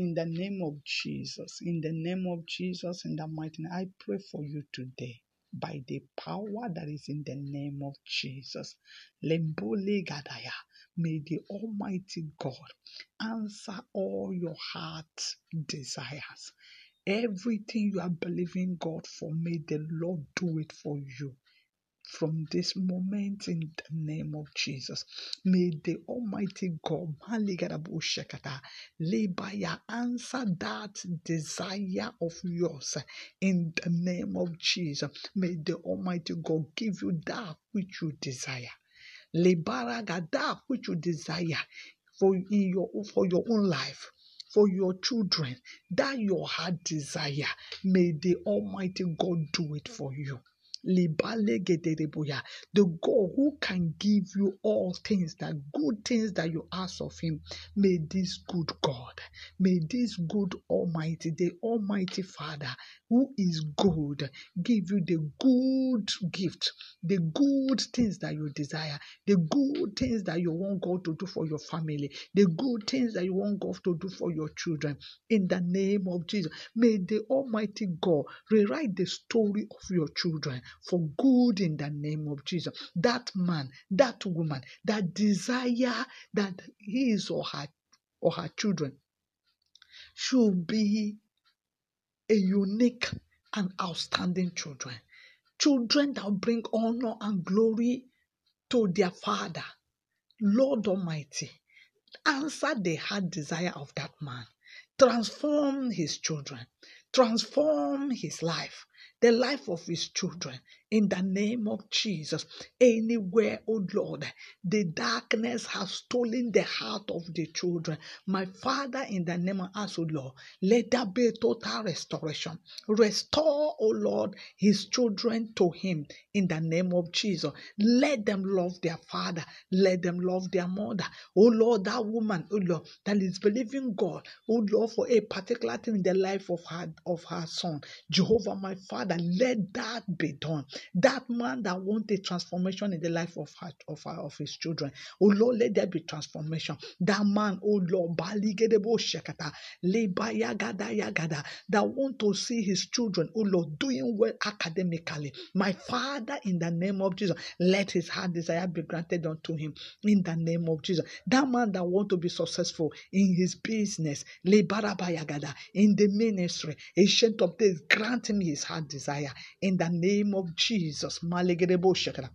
In the name of Jesus, in the name of Jesus, in the mighty name, I pray for you today by the power that is in the name of Jesus. Lembole Gadaya. May the Almighty God answer all your heart desires. Everything you are believing God for, may the Lord do it for you from this moment in the name of Jesus. May the Almighty God Lebaya answer that desire of yours in the name of Jesus. May the Almighty God give you that which you desire. Lebaraga that which you desire for in your for your own life for your children, that your heart desire, may the Almighty God do it for you. The God who can give you all things, that good things that you ask of Him. May this good God, may this good Almighty, the Almighty Father, who is good, give you the good gift, the good things that you desire, the good things that you want God to do for your family, the good things that you want God to do for your children. In the name of Jesus, may the Almighty God rewrite the story of your children for good in the name of Jesus. That man, that woman, that desire that his or her or her children should be a unique and outstanding children. Children that bring honor and glory to their father. Lord Almighty, answer the heart desire of that man. Transform his children. Transform his life the life of his children in the name of Jesus. Anywhere, oh Lord, the darkness has stolen the heart of the children. My Father, in the name of us, oh Lord, let there be total restoration. Restore, oh Lord, his children to him in the name of Jesus. Let them love their father. Let them love their mother. Oh Lord, that woman, oh Lord, that is believing God, oh Lord, for a particular thing in the life of her of her son. Jehovah, my Father, let that be done. That man that wants a transformation in the life of her, of her, of his children. Oh Lord, let there be transformation. That man, oh Lord, that want to see his children, oh Lord, doing well academically. My Father, in the name of Jesus, let his heart desire be granted unto him. In the name of Jesus. That man that want to be successful in his business, in the ministry, ancient of days, grant him his heart desire. In the name of Jesus. Malegedebo Shekata.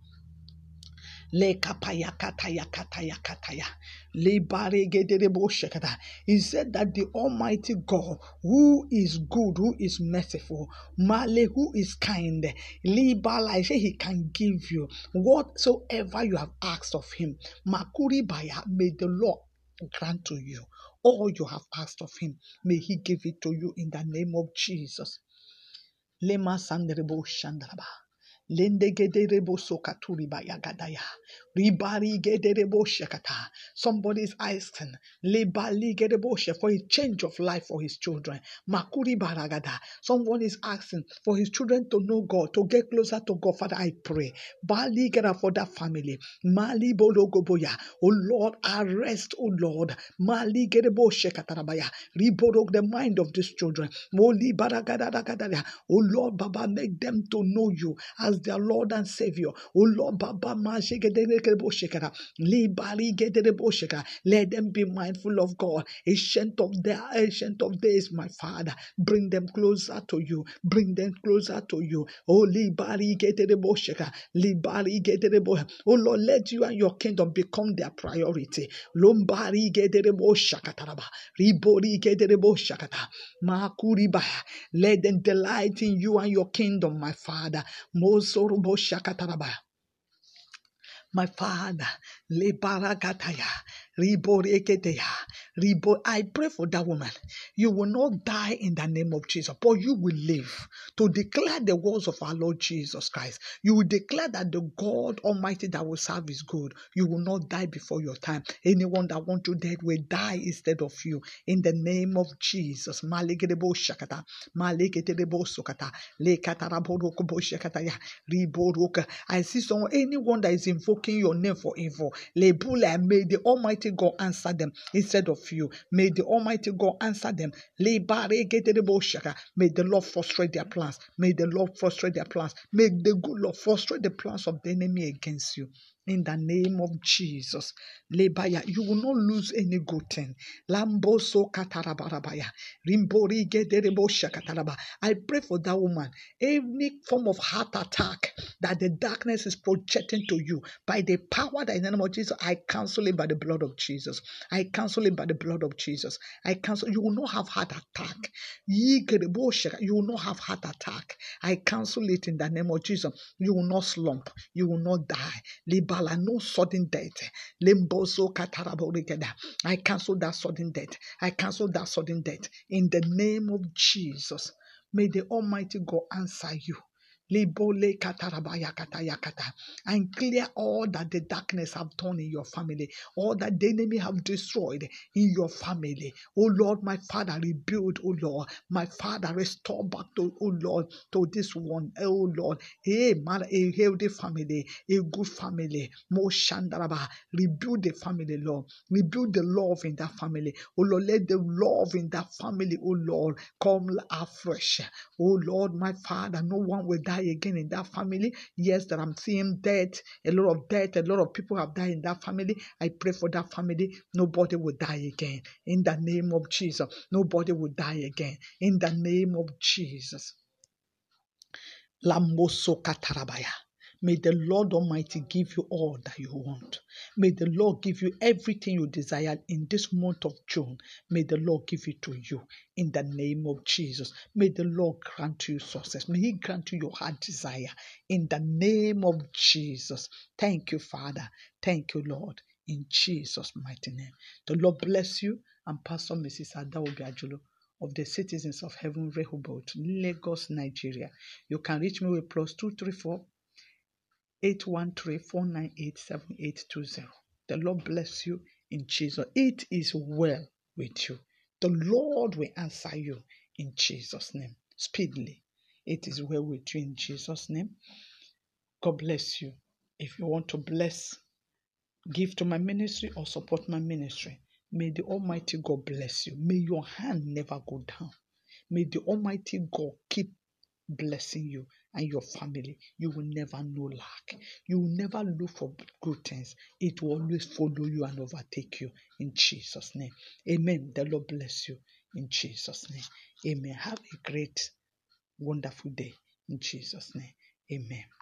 Le kapaya kataya kataya kataya. Le baregederebo shekata. He said that the Almighty God, who is good, who is merciful, Male, who is kind, Libala, say he can give you whatsoever you have asked of him. Makuri baya, may the Lord grant to you all you have asked of him. May he give it to you in the name of Jesus. Lema. Lendegederebosokaturibaya ya Ribari shekata. Somebody is asking Lebali gederebo she for a change of life for his children. Makuri baragada. Someone is asking for his children to know God, to get closer to God. Father, I pray. Bali gera for that family. Mali bologoboya. Oh Lord, arrest, oh Lord. Mali gerebo shekatarabaya. Riborog the mind of these children. Moli baragadadagadada. Oh Lord, Baba, make them to know you as their Lord and Savior. Oh Lord, Baba. Let them be mindful of God. Ancient of the ancient of days, my Father. Bring them closer to you. Bring them closer to you. Oh, Libarigedeboshekara. Libarigedebo. Oh Lord, let you and your kingdom become their priority. Lombari Shakataraba. Ribori Shakata. Makuriba. Let them delight in you and your kingdom, my Father. Mosorobo Shakataraba. My Father, Lebaragataya, Riboreketeya, Ribo. I pray for that woman. You will not die in the name of Jesus, but you will live to declare the words of our Lord Jesus Christ. You will declare that the God Almighty that will serve is good. You will not die before your time. Anyone that wants you dead will die instead of you. In the name of Jesus. Malegedebo shakata, malegedebo sokata, lekataraborokobo shakata ya, riboroka. I see someone, anyone that is invoking your name for evil, lebula, may the Almighty God answer them instead of you. May the Almighty God answer them. May the Lord frustrate their plans. May the Lord frustrate their plans. May the good Lord frustrate the plans of the enemy against you in the name of Jesus. Lebaya, you will not lose any good thing. Lamboso katarabarabaya. Rimbori gederebo shakataraba. I pray for that woman. Any form of heart attack that the darkness is projecting to you by the power that in the name of Jesus, I cancel it by the blood of Jesus. I cancel it by the blood of Jesus. I cancel. You will not have heart attack. You will not have heart attack. I cancel it in the name of Jesus. You will not slump. You will not die bala, no sudden death. Limbozo kataraborigada. I cancel that sudden death. I cancel that sudden death in the name of Jesus. May the Almighty God answer you. Libole katarabaya katayakata. And clear all that the darkness have done in your family, all that the enemy have destroyed in your family. Oh Lord, my Father, rebuild, oh Lord. My Father, restore back to, oh Lord, to this one, oh Lord. Hey, man, a healthy family, a good family. More shandaraba. Rebuild the family, Lord. Rebuild the love in that family. Oh Lord, let the love in that family, oh Lord, come afresh. Oh Lord, my Father, no one will die die again in that family. Yes, that I'm seeing death, a lot of death, a lot of people have died in that family. I pray for that family. Nobody will die again. In the name of Jesus. Nobody will die again. In the name of Jesus. Lamoso katarabaya. May the Lord Almighty give you all that you want. May the Lord give you everything you desire in this month of June. May the Lord give it to you in the name of Jesus. May the Lord grant you success. May He grant you your heart desire in the name of Jesus. Thank you, Father. Thank you, Lord. In Jesus' mighty name. The Lord bless you and Pastor Mrs. Adaobi Ajulu of the citizens of heaven Rehoboth, Lagos, Nigeria. You can reach me with plus 234 813-498-7820. The Lord bless you in Jesus. It is well with you. The Lord will answer you in Jesus' name speedily. It is well with you in Jesus' name. God bless you. If you want to bless, give to my ministry or support my ministry, may the Almighty God bless you. May your hand never go down. May the Almighty God keep blessing you and your family. You will never know lack. You will never look for good things. It will always follow you and overtake you in Jesus' name. Amen. The Lord bless you in Jesus' name. Amen. Have a great, wonderful day in Jesus' name. Amen.